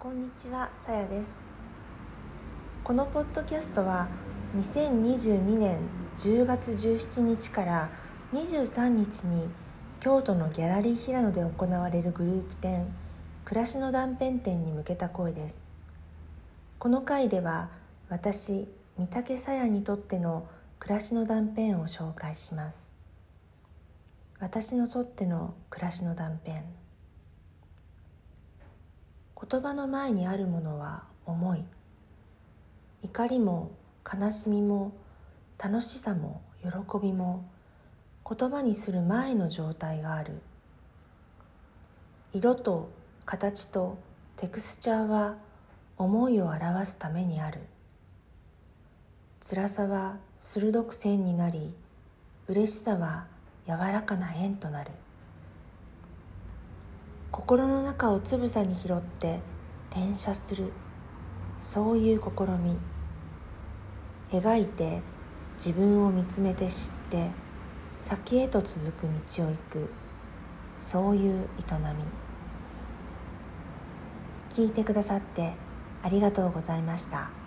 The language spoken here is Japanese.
こんにちはさやです。このポッドキャストは2022年10月17日から23日に京都のギャラリー平野で行われるグループ展暮らしの断片展に向けた声です。この回では私三宅さやにとっての暮らしの断片を紹介します。私のとっての暮らしの断片。言葉の前にあるものは思い。怒りも悲しみも楽しさも喜びも言葉にする前の状態がある。色と形とテクスチャーは思いを表すためにある。辛さは鋭く線になり嬉しさは柔らかな円となる。心の中をつぶさに拾って転写する。そういう試み。描いて自分を見つめて知って先へと続く道を行く。そういう営み。聞いてくださってありがとうございました。